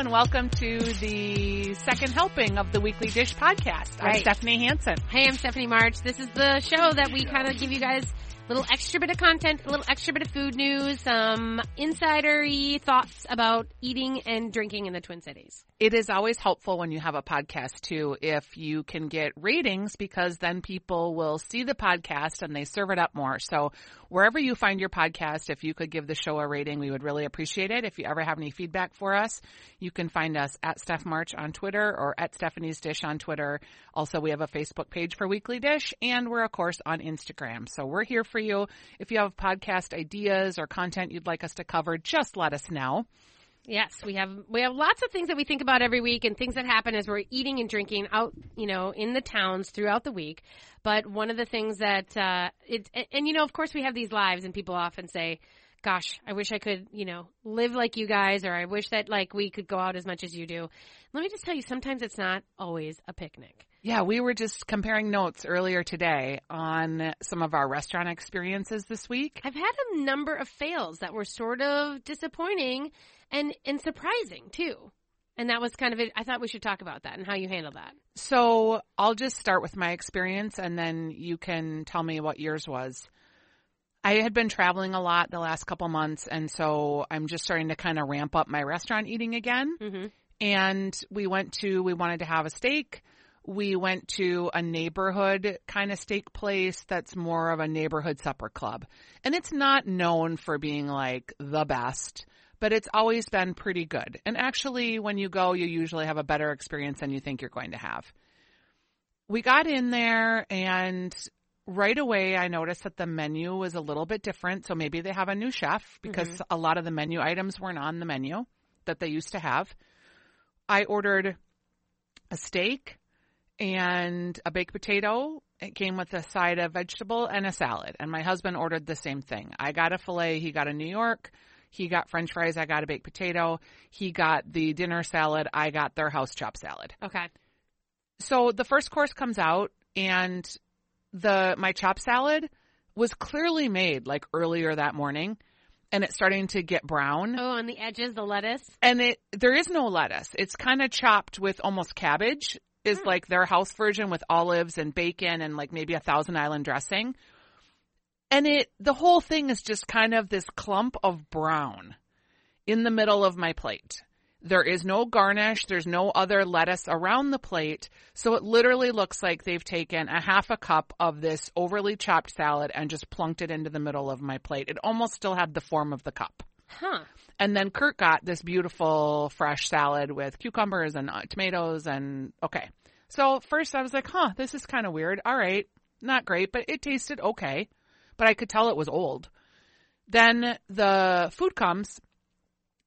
And welcome to the second helping of the Weekly Dish podcast. I'm Stephanie Hansen. Hey, I'm Stephanie March. This is the show that we kind of give you guys a little extra bit of content, a little extra bit of food news, some insider-y thoughts about eating and drinking in the Twin Cities. It is always helpful when you have a podcast too if you can get ratings because then people will see the podcast and they serve it up more. So wherever you find your podcast, if you could give the show a rating, we would really appreciate it. If you ever have any feedback for us, you can find us at Steph March on Twitter or at Stephanie's Dish on Twitter. Also, we have a Facebook page for Weekly Dish and we're of course on Instagram. So we're here for you. If you have podcast ideas or content you'd like us to cover, just let us know. Yes, we have we have lots of things that we think about every week and things that happen as we're eating and drinking out, you know, in the towns throughout the week. But one of the things that uh it and, and you know, of course we have these lives and people often say, gosh, I wish I could, you know, live like you guys or I wish that like we could go out as much as you do. Let me just tell you sometimes it's not always a picnic. Yeah, we were just comparing notes earlier today on some of our restaurant experiences this week. I've had a number of fails that were sort of disappointing and and surprising too. And that was kind of it. I thought we should talk about that and how you handle that. So I'll just start with my experience and then you can tell me what yours was. I had been traveling a lot the last couple months and so I'm just starting to kind of ramp up my restaurant eating again. Mm-hmm. And we went to, we wanted to have a steak. We went to a neighborhood kind of steak place that's more of a neighborhood supper club. And it's not known for being like the best, but it's always been pretty good. And actually, when you go, you usually have a better experience than you think you're going to have. We got in there and right away I noticed that the menu was a little bit different. So maybe they have a new chef because mm-hmm. a lot of the menu items weren't on the menu that they used to have. I ordered a steak and a baked potato. It came with a side of vegetable and a salad. And my husband ordered the same thing. I got a filet, he got a New York. He got french fries, I got a baked potato. He got the dinner salad, I got their house chop salad. Okay. So the first course comes out and the my chop salad was clearly made like earlier that morning and it's starting to get brown Oh, on the edges, the lettuce. and it there is no lettuce. It's kind of chopped with almost cabbage is hmm. like their house version with olives and bacon and like maybe a thousand island dressing. And it the whole thing is just kind of this clump of brown in the middle of my plate. There is no garnish, there's no other lettuce around the plate, so it literally looks like they've taken a half a cup of this overly chopped salad and just plunked it into the middle of my plate. It almost still had the form of the cup. Huh. And then Kurt got this beautiful fresh salad with cucumbers and uh, tomatoes and okay. So first I was like, huh, this is kind of weird. All right. Not great, but it tasted okay. But I could tell it was old. Then the food comes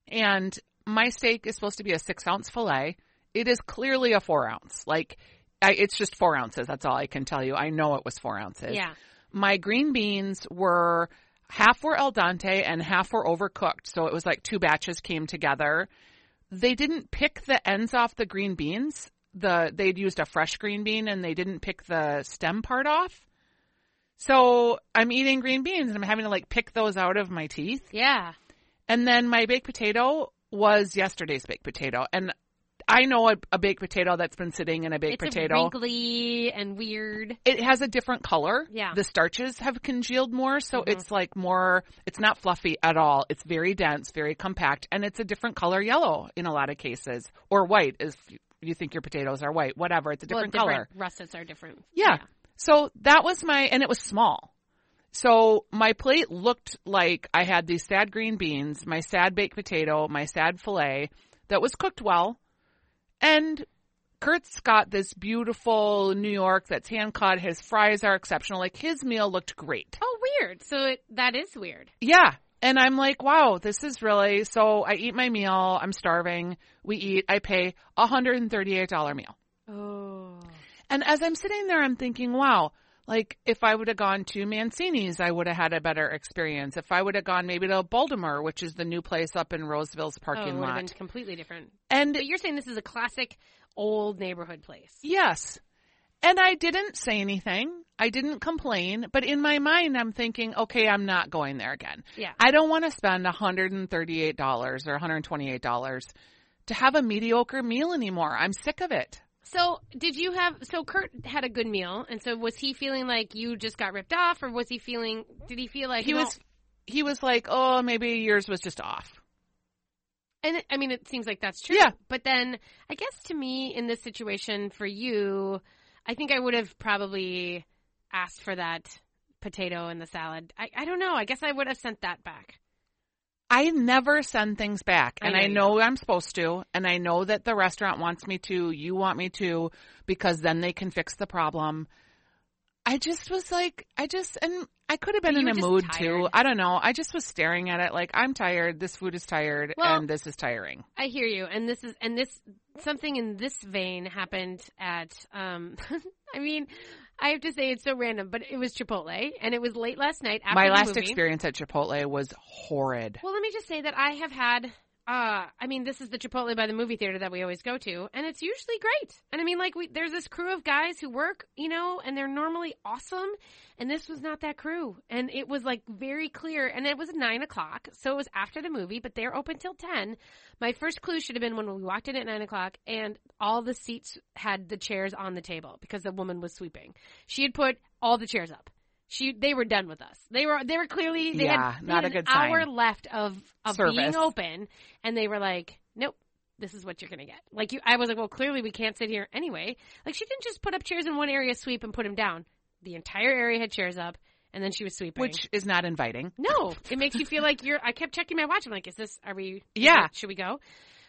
and my steak is supposed to be a six ounce filet. It is clearly a four ounce. Like, I, it's just four ounces. That's all I can tell you. I know it was four ounces Yeah. my green beans were half were al dente and half were overcooked. So it was like two batches came together. They didn't pick the ends off the green beans. The they'd used a fresh green bean and they didn't pick the stem part off. So I'm eating green beans and I'm having to like pick those out of my teeth. Yeah. And then my baked potato was yesterday's baked potato. And I know a, a baked potato that's been sitting in a baked it's potato It's wrinkly and weird. it has a different color. Yeah. The starches have congealed more, so mm-hmm. it's like more, it's not fluffy at all. It's very dense, very compact, and it's a different color yellow in a lot of cases. Or white if you think your potatoes are white. Whatever, it's a Well, different color. Russets are different. Yeah. So that was my, and it was small. So my plate looked like I had these sad green beans, my sad baked potato, my sad filet that was cooked well. And Kurt's got this beautiful New York that's hand cut. His fries are exceptional. Like his meal looked great. Oh, weird. So it, that is weird. Yeah. And I'm like, wow, this is really, so I eat my meal. I'm starving. We eat. I pay a $138 meal. Oh. And as I'm sitting there, I'm thinking, wow, like if I would have gone to Mancini's, I would have had a better experience. If I would have gone maybe to Baldamar, which is the new place up in Roseville's Oh, parking it lot. been completely different. And But you're saying this is a classic old neighborhood place. yes. And I didn't say anything. I didn't complain, but in my mind I'm thinking, okay, I'm not going there again. Yeah. I don't want to spend $138 or $128 to have a mediocre meal anymore. I'm sick of it. So, did you have? So, Kurt had a good meal, and so was he feeling like you just got ripped off, or was he feeling? Did he feel like He was he was like, "Oh, maybe yours was just off." And I mean, it seems like that's true. Yeah. But then, I guess to me, in this situation for you, I think I would have probably asked for that potato and the salad. I, I don't know. I guess I would have sent that back. I never send things back, I and know I know I'm supposed to, and I know that the restaurant wants me to, you want me to, because then they can fix the problem. I just was like, I just, and I could have been in a mood tired. too. I don't know. I just was staring at it like, I'm tired. This food is tired, Well- and this is tiring. I hear you, and this is and this something in this vein happened at. um I mean, I have to say it's so random, but it was Chipotle, and it was late last night after My the last movie. experience at Chipotle was horrid. Well, let me just say that I have had. Uh, I mean, this is the Chipotle by the movie theater that we always go to, and it's usually great. And I mean, like, we there's this crew of guys who work, you know, and they're normally awesome. And this was not that crew, and it was like very clear. And it was nine o'clock, so it was after the movie, but they're open till ten. My first clue should have been when we walked in at nine o'clock, and all the seats had the chairs on the table because the woman was sweeping. She had put all the chairs up. She, they were done with us. They were, they were clearly, they Yeah, had, they not had a an good sign. hour left of of being open, and they were like, "Nope, this is what you're gonna get." Like you, I was like, "Well, clearly we can't sit here anyway." Like she didn't just put up chairs in one area, sweep, and put them down. The entire area had chairs up, and then she was sweeping. Which is not inviting. no, it makes you feel like you're. I kept checking my watch. I'm like, "Is this? Are we? Yeah. should we go?"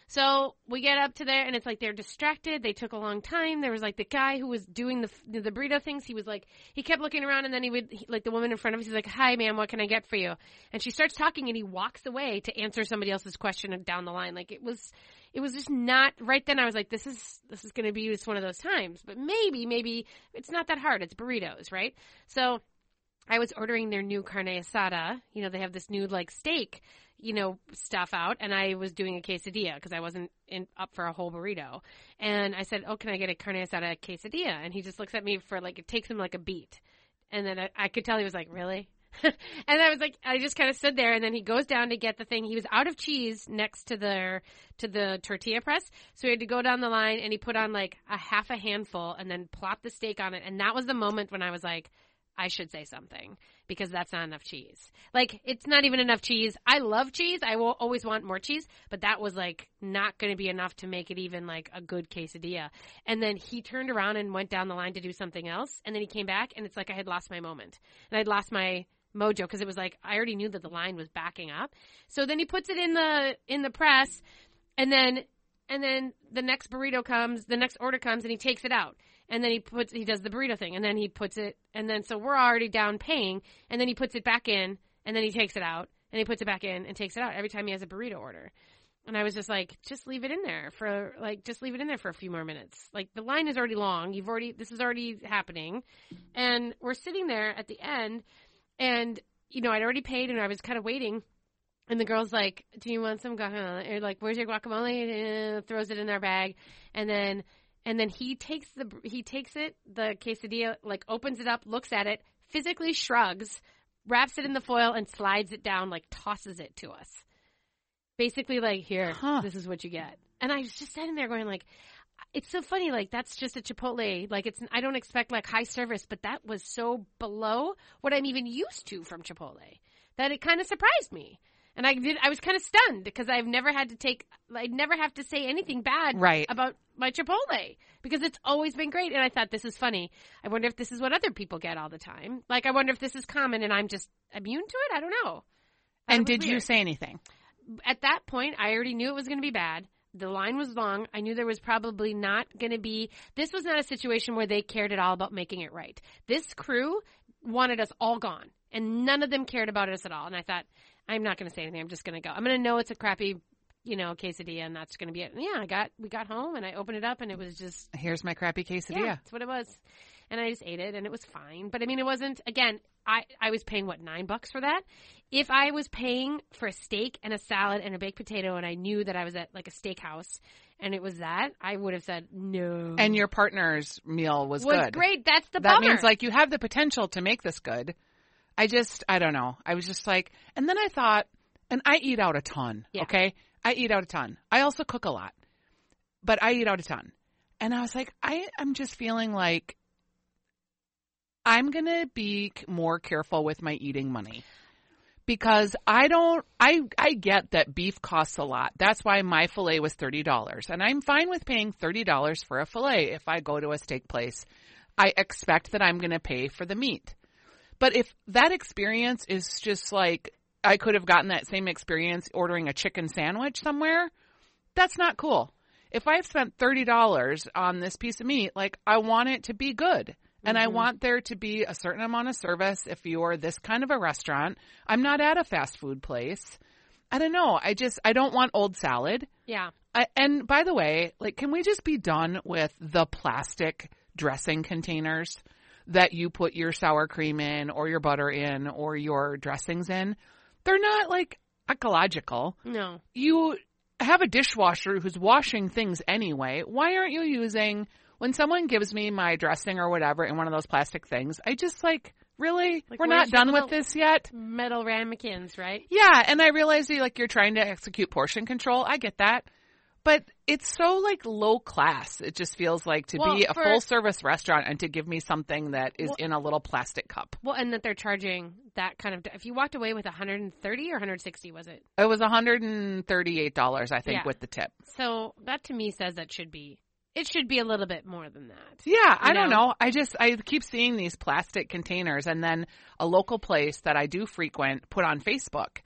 So we get up to there, and it's like they're distracted. They took a long time. There was like the guy who was doing the the burrito things. He was like, he kept looking around, and then he would he, like the woman in front of us. He's like, "Hi, ma'am, what can I get for you?" And she starts talking, and he walks away to answer somebody else's question down the line. Like it was, it was just not right then. I was like, "This is this is going to be just one of those times." But maybe, maybe it's not that hard. It's burritos, right? So I was ordering their new carne asada. You know, they have this new like steak, you know, stuff out, and I was doing a quesadilla because I wasn't in, up for a whole burrito. And I said, "Oh, can I get a carne asada quesadilla?" And he just looks at me for like it takes him like a beat, and then I, I could tell he was like, "Really." and I was like, I just kind of stood there, and then he goes down to get the thing. He was out of cheese next to the to the tortilla press, so he had to go down the line, and he put on like a half a handful, and then plopped the steak on it. And that was the moment when I was like, I should say something because that's not enough cheese. Like it's not even enough cheese. I love cheese. I will always want more cheese, but that was like not going to be enough to make it even like a good quesadilla. And then he turned around and went down the line to do something else, and then he came back, and it's like I had lost my moment, and I'd lost my mojo because it was like I already knew that the line was backing up. So then he puts it in the in the press, and then and then the next burrito comes, the next order comes, and he takes it out. And then he puts, he does the burrito thing, and then he puts it, and then so we're already down paying, and then he puts it back in, and then he takes it out, and he puts it back in and takes it out every time he has a burrito order. And I was just like, just leave it in there for like, just leave it in there for a few more minutes. Like the line is already long. You've already, this is already happening, and we're sitting there at the end, and you know I'd already paid, and I was kind of waiting. And the girl's like, "Do you want some guacamole?" Or like, "Where's your guacamole?" Uh, throws it in our bag, and then and then he takes the he takes it the quesadilla like opens it up, looks at it, physically shrugs, wraps it in the foil, and slides it down, like tosses it to us. Basically, like, here, Huh. this is what you get. And I was just sitting there going, like, it's so funny. Like, that's just a Chipotle. Like, it's I don't expect like high service, but that was so below what I'm even used to from Chipotle that it kind of surprised me. And I did. I was kind of stunned because I've never had to take. I'd never have to say anything bad Right. about my Chipotle because it's always been great. And I thought this is funny. I wonder if this is what other people get all the time. Like I wonder if this is common and I'm just immune to it. I don't know. It And did you say anything? At that point, I already knew it was going to be bad. The line was long. I knew there was probably not going to be. This was not a situation where they cared at all about making it right. This crew wanted us all gone, and none of them cared about us at all. And I thought, I'm not going to say anything. I'm just going to go. I'm going to know it's a crappy you know, quesadilla, and that's going to be it. And yeah, I got we got home and I opened it up, and it was just Here's my crappy quesadilla. yeah, that's what it was. And I just ate it, and it was fine. But I mean, it wasn't. Again, I I was paying what nine bucks for that. If I was paying for a steak and a salad and a baked potato, and I knew that I was at like a steakhouse, and it was that, I would have said no. And your partner's meal was, was good. great. That's the that bummer. means like you have the potential to make this good. I just, I don't know. I was just like, and then I thought, and I eat out a ton. Yeah. Okay. I eat out a ton. I also cook a lot, but I eat out a ton. And I was like, I, I'm just feeling like I'm going to be more careful with my eating money because I don't, I, I get that beef costs a lot. That's why my filet was $30 and I'm fine with paying $30 for a filet if I go to a steak place. I expect that I'm going to pay for the meat. But if that experience is just like I could have gotten that same experience ordering a chicken sandwich somewhere, that's not cool. If I've spent $30 on this piece of meat, like I want it to be good. And I mm-hmm. want there to be a certain amount of service if you're this kind of a restaurant. I'm not at a fast food place. I don't know. I just I don't want old salad. yeah. I, and by the way, like, can we just be done with the plastic dressing containers that you put your sour cream in or your butter in or your dressings in? They're not like ecological. No. You have a dishwasher who's washing things anyway. Why aren't you using, when someone gives me my dressing or whatever in one of those plastic things, I just like, really? Like, We're not done with this yet? Metal ramekins, right? Yeah, and I realize that like you're trying to execute portion control. I get that. But it's so like low class. It just feels like to Well, be a for- full service restaurant and to give me something that is Well- in a little plastic cup. Well, and that they're charging that kind of. If you walked away with 130 or 160, was it? It was $138 I think Yeah. with the tip. So that to me says that should be. It should be a little bit more than that. Yeah, I don't know? know. I just I keep seeing these plastic containers and then a local place that I do frequent put on Facebook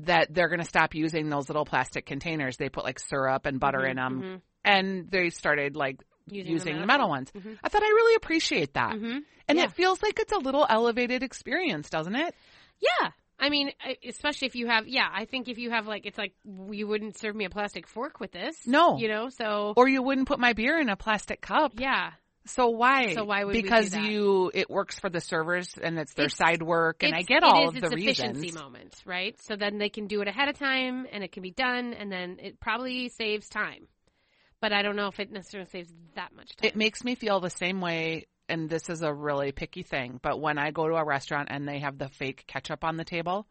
that they're going to stop using those little plastic containers. They put like syrup and butter in them mhm. and they started like Using using, the the metal metal ones. Mhm. I thought I really appreciate that. Mhm. And Yeah. it feels like it's a little elevated experience, doesn't it? Yeah. I mean, especially if you have, yeah, I think if you have like, it's like, you wouldn't serve me a plastic fork with this. No. You know, so, Or you wouldn't put my beer in a plastic cup. yeah. So why? So why would because you it works for the servers and it's their It's- side work and I get all is of the its efficiency reasons. moment, right? So then they can do it ahead of time and it can be done and then it probably saves time. But I don't know if it necessarily saves that much time. It makes me feel the same way and this is a really picky thing, but when I go to a restaurant and they have the fake ketchup on the table,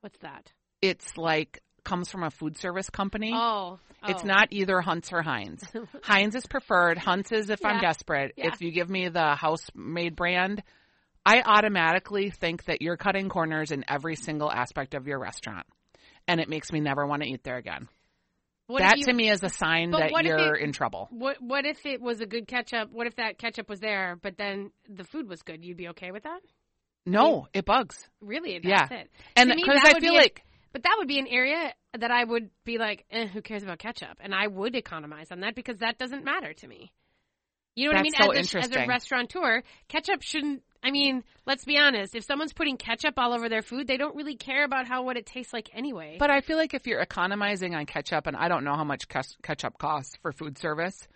What's that? it's like comes from a food service company. Oh. It's oh. not either Hunt's or Heinz. Heinz is preferred. Hunt's is if I'm desperate. Yeah. If you give me the house made brand, I automatically think that you're cutting corners in every single aspect of your restaurant. And it makes me never want to eat there again. What that you- to me is a sign that you're it- in trouble. What what if it was a good ketchup? What if that ketchup was there, but then the food was good? You'd be okay with that? No, it bugs. Really? That's Yeah. it. And because I feel be like But that would be an area that I would be like, eh, who cares about ketchup? And I would economize on that because that doesn't matter to me. You know what I mean? So as, a, as a restaurateur, ketchup shouldn't. I mean, let's be honest. If someone's putting ketchup all over their food, they don't really care about how what it tastes like anyway. But I feel like if you're economizing on ketchup, and I don't know how much ketchup costs for food service,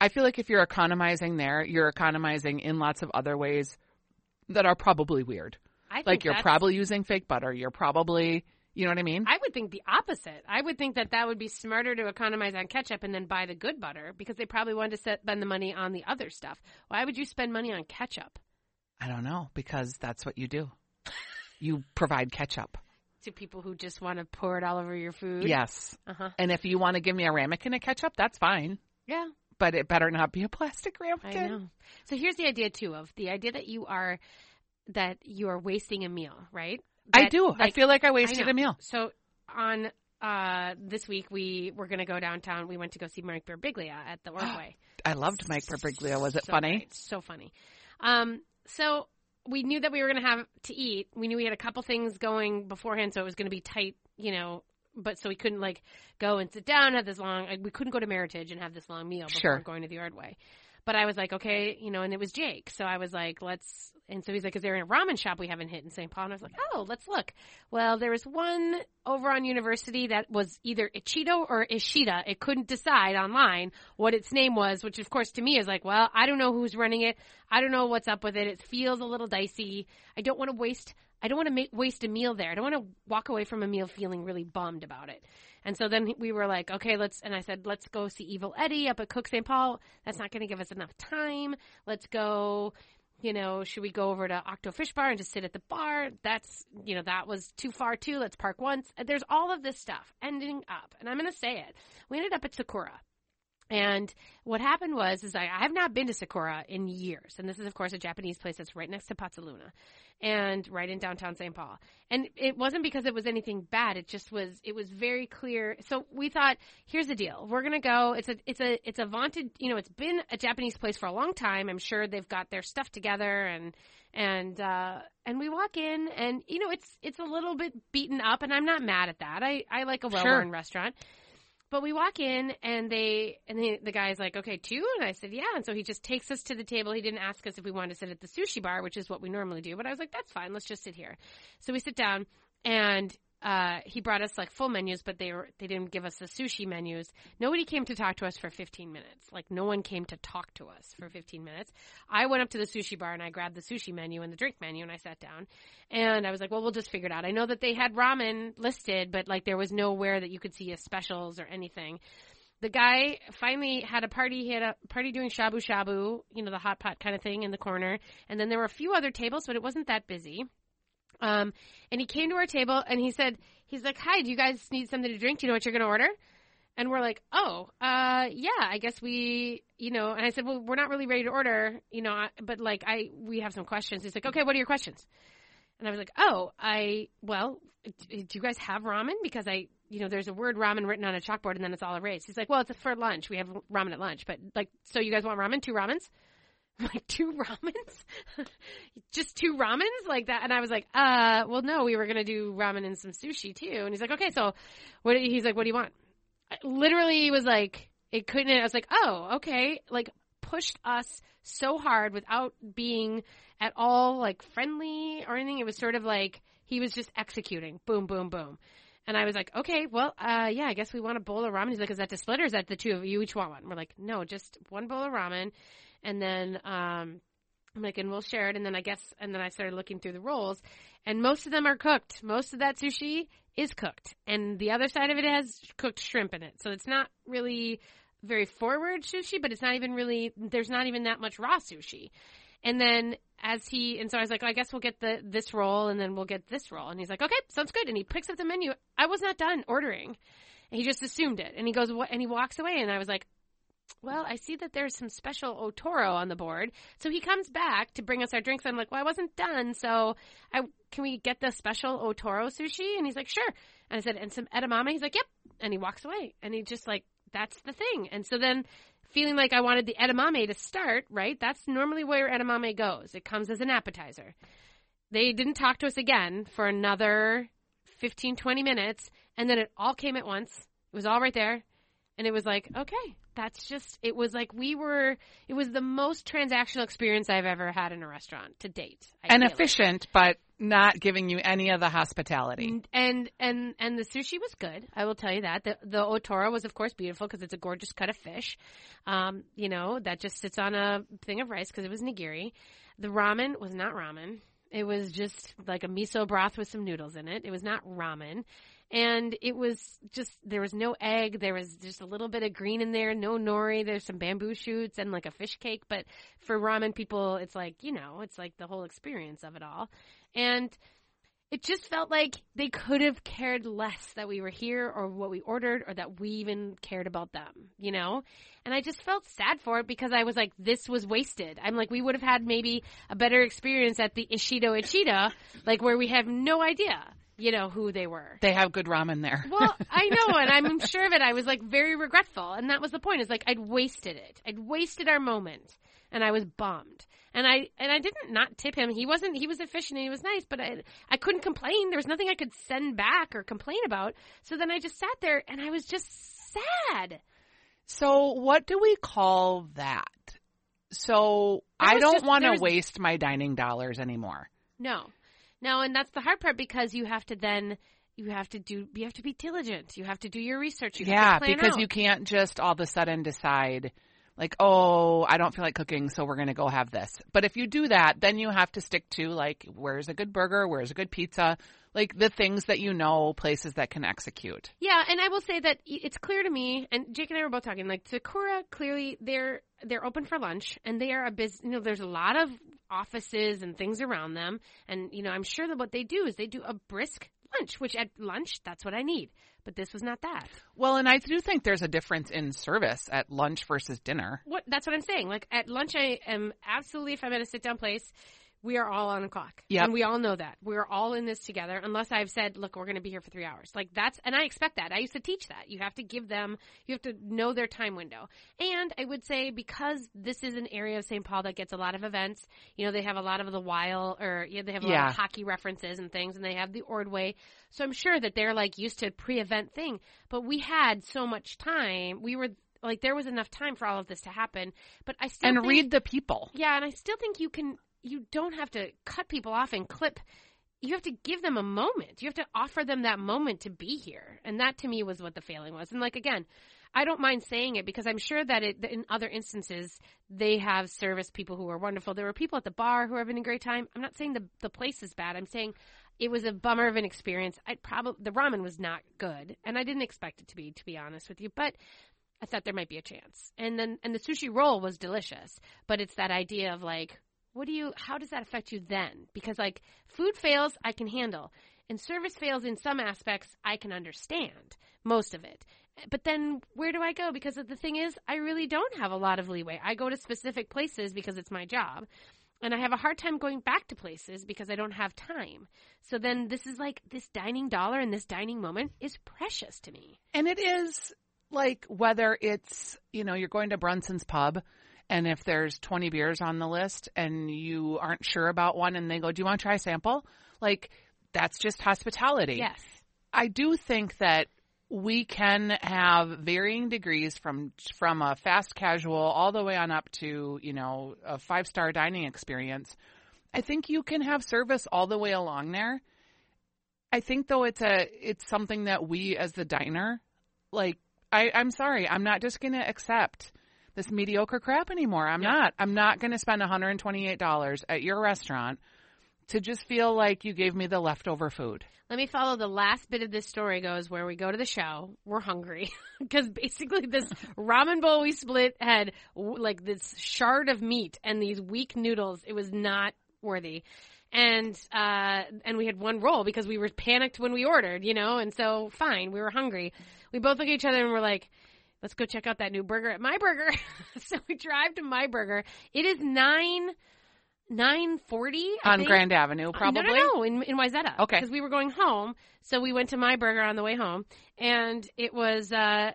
I feel like if you're economizing there, you're economizing in lots of other ways that are probably weird. I think Like you're probably using fake butter. You're probably, you know what I mean? I would think the opposite. I would think that that would be smarter to economize on ketchup and then buy the good butter because they probably wanted to spend the money on the other stuff. Why would you spend money on ketchup? I don't know because that's what you do. You provide ketchup. To people who just want to pour it all over your food? Yes. Uh huh. And if you want to give me a ramekin of ketchup, that's fine. Yeah. But it better not be a plastic I ramekin. know. So here's the idea too of the idea that you are that you are wasting a meal, right? I do. I feel like I I wasted know. a meal. So on uh this week we were going to go downtown. We went to go see Mike Birbiglia at the Ordway. I loved Mike Birbiglia. Was it So funny? great. So funny. Um, so we knew that we were going to have to eat. We knew we had a couple things going beforehand, so it was going to be tight, you know. But so we couldn't like go and sit down have this long. Like, we couldn't go to Meritage and have this long meal before Sure. going to the Ordway. But I was like, okay, you know, and it was Jake. So I was like, let's, and so he's like, is there a ramen shop we haven't hit in St. Paul? And I was like, oh, let's look. Well, there was one over on University that was either Ichido or Ishida. It couldn't decide online what its name was, which of course to me is like, well, I don't know who's running it. I don't know what's up with it. It feels a little dicey. I don't want to waste, I don't want to make, waste a meal there. I don't want to walk away from a meal feeling really bummed about it. And so then we were like, okay, let's, and I said, let's go see Evil Eddie up at Cook St. Paul. That's not going to give us enough time. Let's go, you know, should we go over to Octo Fish Bar and just sit at the bar? That's, you know, that was too far too. Let's park once. There's all of this stuff ending up, and I'm going to say it. We ended up at Sakura. And what happened was, is I, I have not been to Sakura in years. And this is, of course, a Japanese place that's right next to Pazzaluna and right in downtown St. Paul. And it wasn't because it was anything bad. It just was, it was very clear. So we thought, here's the deal. We're going to go. It's a, it's a, it's a vaunted, you know, it's been a Japanese place for a long time. I'm sure they've got their stuff together and, and, uh, and we walk in and, you know, it's, it's a little bit beaten up and I'm not mad at that. I, I like a well-worn Sure. restaurant. But we walk in and they and the, the guy's like, "Okay, two? And I said, "Yeah." And so he just takes us to the table. He didn't ask us if we wanted to sit at the sushi bar, which is what we normally do. But I was like, "That's fine. Let's just sit here." So we sit down and uh, he brought us like full menus, but they were they didn't give us the sushi menus. Nobody came to talk to us for 15 minutes. Like no one came to talk to us for 15 minutes. I went up to the sushi bar and I grabbed the sushi menu and the drink menu and I sat down. And I was like, well, we'll just figure it out. I know that they had ramen listed, but like there was nowhere that you could see specials or anything. The guy finally had a party. He had a party doing shabu shabu, you know, the hot pot kind of thing in the corner. And then there were a few other tables, but it wasn't that busy. Um, and he came to our table and he said, he's like, hi, do you guys need something to drink? Do you know what you're going to order? And we're like, oh, uh, yeah, I guess we, you know, and I said, well, we're not really ready to order, you know, but like, I, we have some questions. He's like, okay, what are your questions? And I was like, oh, I, well, do you guys have ramen? Because I, you know, there's a word ramen written on a chalkboard and then it's all erased. He's like, well, it's for lunch. We have ramen at lunch, but like, so you guys want ramen? Two ramens? Like, two ramens? Just two ramens like that? And I was like, uh, well, no, we were going to do ramen and some sushi too. And he's like, okay, so what, he's like, what do you want? I- Literally was like, it couldn't, I was like, oh, okay. Like pushed us so hard without being at all like friendly or anything. It was sort of like he was just executing. Boom, boom, boom. And I was like, okay, well, uh, yeah, I guess we want a bowl of ramen. He's like, is that the split or is that the two of you each want one? We're like, no, just one bowl of ramen. And then, um, I'm like, and we'll share it. And then I guess, and then I started looking through the rolls and most of them are cooked. Most of that sushi is cooked and the other side of it has cooked shrimp in it. So it's not really very forward sushi, but it's not even really, there's not even that much raw sushi. And then as he, and so I was like, I guess we'll get the, this roll and then we'll get this roll. And he's like, okay, sounds good. And he picks up the menu. I was not done ordering. And he just assumed it. And he goes, what? And he walks away. And I was like, well, I see that there's some special Otoro on the board. So he comes back to bring us our drinks. I'm like, well, I wasn't done. So I, can we get the special Otoro sushi? And he's like, sure. And I said, and some edamame? He's like, yep. And he walks away. And he just like, that's the thing. And so then feeling like I wanted the edamame to start, right? That's normally where edamame goes. It comes as an appetizer. They didn't talk to us again for another 15, 20 minutes. And then it all came at once. It was all right there. And it was like, okay, that's just, it was like we were, it was the most transactional experience I've ever had in a restaurant to date. I and feel like. efficient, but not giving you any of the hospitality. And, and and and the sushi was good. I will tell you that. The the otoro was of course beautiful because it's a gorgeous cut of fish. Um, you know, that just sits on a thing of rice because it was nigiri. The ramen was not ramen. It was just like a miso broth with some noodles in it. It was not ramen. And it was just, there was no egg. There was just a little bit of green in there, no nori. There's some bamboo shoots and like a fish cake. But for ramen people, it's like, you know, it's like the whole experience of it all. And it just felt like they could have cared less that we were here or what we ordered or that we even cared about them, you know? And I just felt sad for it because I was like, this was wasted. I'm like, we would have had maybe a better experience at the Ishido Ichida, like where we have no idea, you know, who they were. They have good ramen there. Well, I know, and I'm sure of it. I was like very regretful, and that was the point. Is like I'd wasted it. I'd wasted our moment, and I was bummed. And I and I didn't not tip him. He wasn't. He was efficient and he was nice, but I I couldn't complain. There was nothing I could send back or complain about. So then I just sat there, and I was just sad. So what do we call that? So I don't want to waste my dining dollars anymore. No, no, and that's the hard part because you have to then you have to do you have to be diligent. You have to do your research. You yeah, have to plan because out. you can't just all of a sudden decide like, oh, I don't feel like cooking, so we're going to go have this. But if you do that, then you have to stick to like, where's a good burger? Where's a good pizza? Like the things that you know, places that can execute. Yeah, and I will say that it's clear to me, and Jake and I were both talking. Like Sakura, clearly they're they're open for lunch, and they are a business. You know, there's a lot of offices and things around them, and you know, I'm sure that what they do is they do a brisk lunch, which at lunch that's what I need. But this was not that. Well, and I do think there's a difference in service at lunch versus dinner. What that's what I'm saying. Like at lunch, I am absolutely if I'm at a sit down place. We are all on a clock. Yep. And we all know that. We're all in this together unless I've said, look, we're going to be here for three hours. Like that's, and I expect that. I used to teach that. You have to give them, you have to know their time window. And I would say because this is an area of St. Paul that gets a lot of events, you know, they have a lot of the Wild or you know, they have a lot of hockey references and things, and they have the Ordway. So I'm sure that they're like used to pre-event thing. But we had so much time. We were, like, there was enough time for all of this to happen. But I still And think- read the people. yeah, and I still think you can. You don't have to cut people off and clip. You have to give them a moment. You have to offer them that moment to be here, and that to me was what the failing was. And like again, I don't mind saying it because I'm sure that it, in other instances they have service people who are wonderful. There were people at the bar who are having a great time. I'm not saying the the place is bad. I'm saying it was a bummer of an experience. I probably the ramen was not good, and I didn't expect it to be, to be honest with you. But I thought there might be a chance. And then and the sushi roll was delicious, but it's that idea of like what do you how does that affect you then? Because like food fails I can handle and service fails in some aspects I can understand most of it. But then where do I go? Because the thing is I really don't have a lot of leeway. I go to specific places because it's my job. And I have a hard time going back to places because I don't have time. So then this is like this dining dollar and this dining moment is precious to me. And it is like whether it's, you know, you're going to Brunson's pub and if there's 20 beers on the list and you aren't sure about one and they go, "Do you want to try a sample?" Like that's just hospitality. Yes. I do think that we can have varying degrees from from a fast casual all the way on up to, you know, a five-star dining experience. I think you can have service all the way along there. I think though it's a it's something that we as the diner like I, I'm sorry, I'm not just gonna accept this mediocre crap anymore. I'm Yeah. not. I'm not gonna spend $128 at your restaurant to just feel like you gave me the leftover food. Let me follow the last bit of this story goes where we go to the show. We're hungry because basically this ramen bowl we split had like this shard of meat and these weak noodles. It was not worthy. And, uh, and we had one roll because we were panicked when we ordered, you know, and so fine, we were hungry. We both look at each other and we're like, let's go check out that new burger at My Burger. so we drive to My Burger. It is nine, nine forty on Grand Avenue, probably. no, no, no, in in Wayzata. Okay. because we were going home, so we went to My Burger on the way home, and it was uh,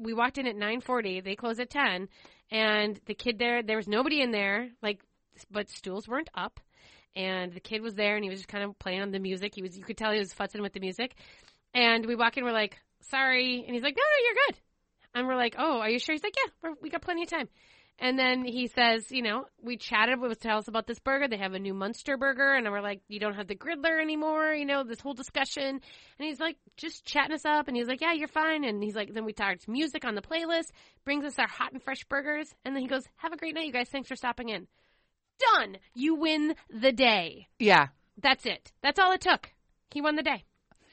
we walked in at nine forty. They closed at ten, and the kid there, there was nobody in there, like, but stools weren't up, and the kid was there, and he was just kind of playing on the music. He was, you could tell he was futzing with the music, and we walk in, we're like, sorry, and he's like, no, no, you're good, and we're like, oh, are you sure? He's like, yeah, we're, we got plenty of time. And then he says, you know, we chatted with tell us about this burger. They have a new Munster burger, and we're like, you don't have the griddler anymore, you know, this whole discussion. And he's like, just chatting us up, and he's like, yeah, you're fine. And he's like, then we talked music on the playlist, brings us our hot and fresh burgers, and then he goes, have a great night, you guys. Thanks for stopping in. Done. You win the day. Yeah. That's it. That's all it took. He won the day.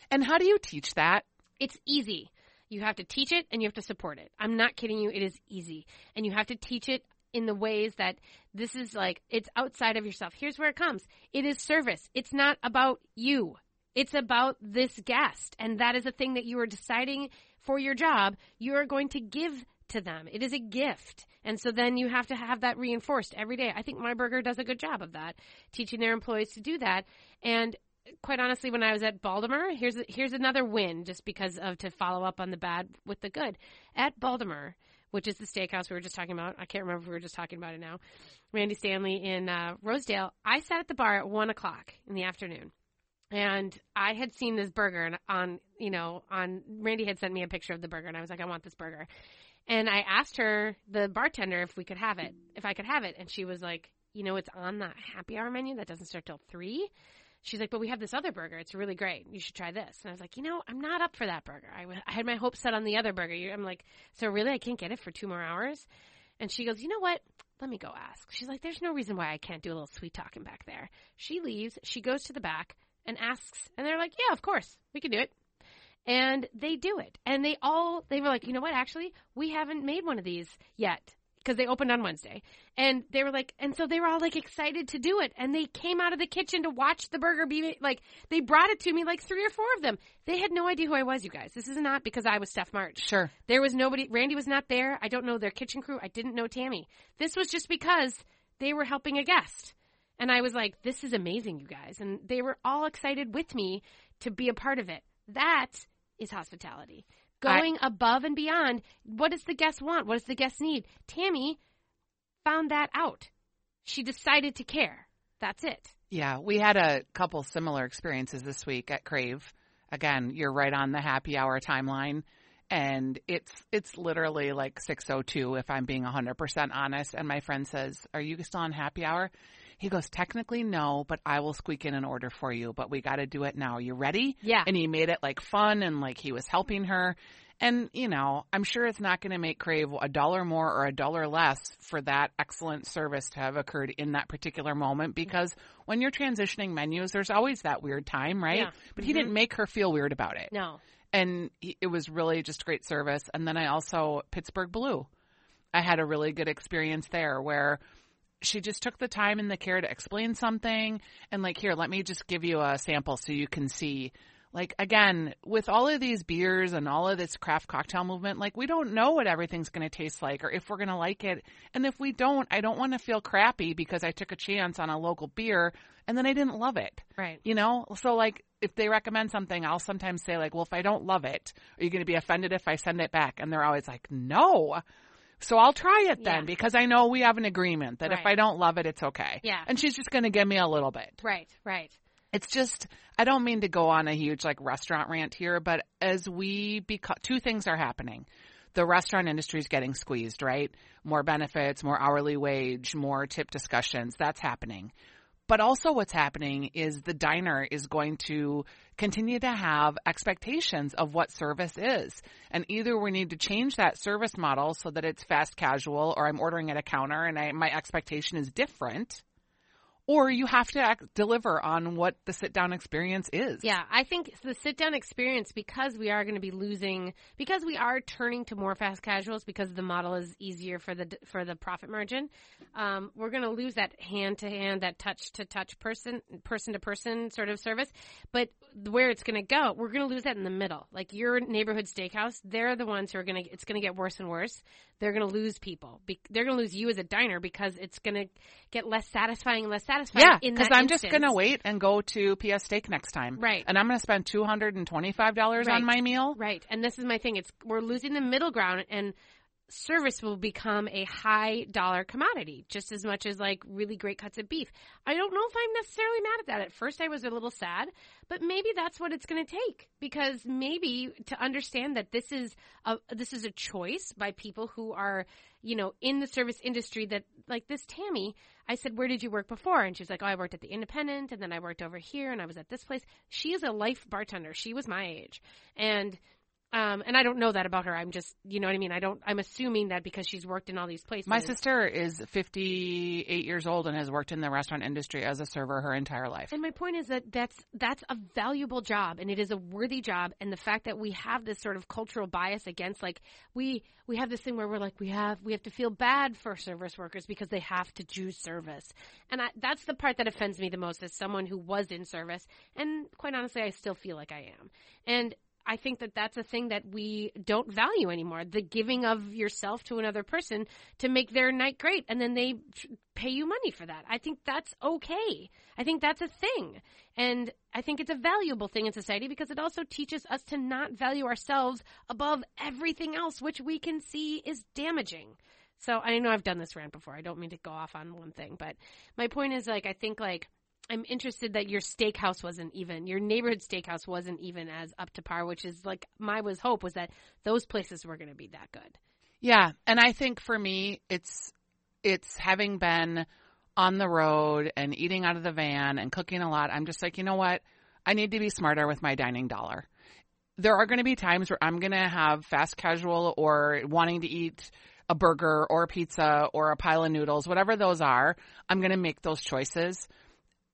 And how do you teach that? It's easy. You have to teach it and you have to support it. I'm not kidding you. It is easy. And you have to teach it in the ways that this is like, it's outside of yourself. Here's where it comes it is service. It's not about you, it's about this guest. And that is a thing that you are deciding for your job. You are going to give to them. It is a gift. And so then you have to have that reinforced every day. I think My Burger does a good job of that, teaching their employees to do that. And quite honestly, when I was at Baldamar, here's here's another win just because of to follow up on the bad with the good. At Baldamar, which is the steakhouse we were just talking about, I can't remember if we were just talking about it now. Randy Stanley in uh, Rosedale. I sat at the bar at one o'clock in the afternoon, and I had seen this burger on you know on Randy had sent me a picture of the burger, and I was like, I want this burger. And I asked her, the bartender, if we could have it, if I could have it. And she was like, you know, it's on the happy hour menu that doesn't start till three. She's like, but we have this other burger. It's really great. You should try this. And I was like, you know, I'm not up for that burger. I, w- I had my hopes set on the other burger. I'm like, so really, I can't get it for two more hours? And she goes, you know what? Let me go ask. She's like, there's no reason why I can't do a little sweet talking back there. She leaves. She goes to the back and asks. And they're like, yeah, of course. We can do it. And they do it. And they all, they were like, you know what? Actually, we haven't made one of these yet because they opened on Wednesday. And they were like, and so they were all like excited to do it. And they came out of the kitchen to watch the burger be like, they brought it to me like three or four of them. They had no idea who I was, you guys. This is not because I was Steph March. Sure. There was nobody, Randy was not there. I don't know their kitchen crew. I didn't know Tammy. This was just because they were helping a guest. And I was like, this is amazing, you guys. And they were all excited with me to be a part of it. That is hospitality. I- Going above and beyond. What does the guest want? What does the guest need? Tammy found that out. She decided to care. That's it. Yeah, we had a couple similar experiences this week at Crave. Again, you're right on the happy hour timeline and it's it's literally like 6:02 if I'm being 100% honest and my friend says, "Are you still on happy hour?" He goes, "Technically no, but I will squeak in an order for you, but we got to do it now. You ready?" Yeah. And he made it like fun and like he was helping her. And, you know, I'm sure it's not going to make Crave a dollar more or a dollar less for that excellent service to have occurred in that particular moment because when you're transitioning menus, there's always that weird time, right? Yeah. But he didn't mm-hmm. make her feel weird about it. No. And he, it was really just great service. And then I also, Pittsburgh Blue, I had a really good experience there where she just took the time and the care to explain something and like here let me just give you a sample so you can see. Like again with all of these beers and all of this craft cocktail movement like we don't know what everything's going to taste like or if we're going to like it. And if we don't i don't want to feel crappy because i took a chance on a local beer and then i didn't love it. Right. you know? So like if they recommend something i'll sometimes say like well if i don't love it are you going to be offended if i send it back? And they're always like no so I'll try it then Yeah. because I know we have an agreement that if I don't love it, it's okay. Yeah. And she's just going to give me a little bit. Right. Right. It's just, I don't mean to go on a huge like restaurant rant here, but as we become, two things are happening. The restaurant industry is getting squeezed, right? More benefits, more hourly wage, more tip discussions. That's happening. But also what's happening is the diner is going to continue to have expectations of what service is. And either we need to change that service model so that it's fast casual or I'm ordering at a counter and I, my expectation is different or you have to act, deliver on what the sit down experience is. Yeah, I think the sit down experience because we are going to be losing because we are turning to more fast casuals because the model is easier for the for the profit margin. Um, we're going to lose that hand to hand, that touch to touch person person to person sort of service. But where it's going to go, we're going to lose that in the middle. Like your neighborhood steakhouse, they're the ones who are going to. It's going to get worse and worse. They're going to lose people. Be, they're going to lose you as a diner because it's going to get less satisfying less satisfying. Yeah, because I'm just going to wait and go to PS Steak next time. Right. And I'm going to spend $225 Right. on my meal. Right. And this is my thing. It's we're losing the middle ground and service will become a high dollar commodity just as much as like really great cuts of beef. I don't know if I'm necessarily mad at that. At first I was a little sad, but maybe that's what it's going to take because maybe to understand that this is a this is a choice by people who are, you know, in the service industry that like this Tammy, I said, "Where did you work before?" And she was like, "Oh, I worked at the Independent and then I worked over here and I was at this place." She is a life bartender. She was my age. And um, and I don't know that about her. I'm just, you know what I mean? I don't, I'm assuming that because she's worked in all these places. My sister is 58 years old and has worked in the restaurant industry as a server her entire life. And my point is that that's that's a valuable job and it is a worthy job and the fact that we have this sort of cultural bias against like we we have this thing where we're like we have we have to feel bad for service workers because they have to do service. And I, that's the part that offends me the most as someone who was in service and quite honestly I still feel like I am. And I think that that's a thing that we don't value anymore. The giving of yourself to another person to make their night great and then they pay you money for that. I think that's okay. I think that's a thing. And I think it's a valuable thing in society because it also teaches us to not value ourselves above everything else, which we can see is damaging. So I know I've done this rant before. I don't mean to go off on one thing, but my point is like, I think like, I'm interested that your steakhouse wasn't even your neighborhood steakhouse wasn't even as up to par, which is like my was hope was that those places were going to be that good. Yeah, and I think for me, it's it's having been on the road and eating out of the van and cooking a lot. I'm just like, you know what? I need to be smarter with my dining dollar. There are going to be times where I'm going to have fast casual or wanting to eat a burger or a pizza or a pile of noodles, whatever those are. I'm going to make those choices.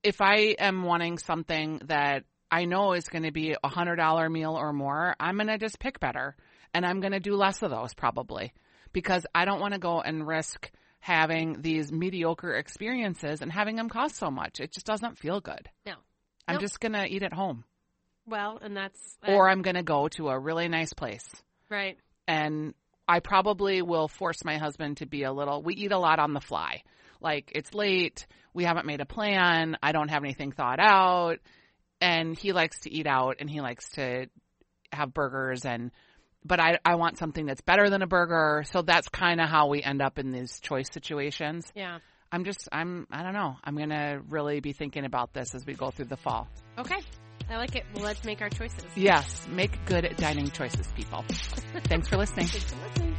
If I am wanting something that I know is going to be a hundred dollar meal or more, I'm going to just pick better and I'm going to do less of those probably because I don't want to go and risk having these mediocre experiences and having them cost so much. It just doesn't feel good. No. I'm Nope. just going to eat at home Well, and that's uh, or I'm going to go to a really nice place. right. And I probably will force my husband to be a little, we eat a lot on the fly. Like it's late. We haven't made a plan. I don't have anything thought out. And he likes to eat out and he likes to have burgers and, but I, I want something that's better than a burger. So that's kind of how we end up in these choice situations. Yeah. I'm just, I'm, I don't know. I'm going to really be thinking about this as we go through the fall. Okay. I like it. Well, let's make our choices. Yes, make good dining choices, people. Thanks for listening. Thanks for listening.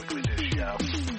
Weekly Dish Show.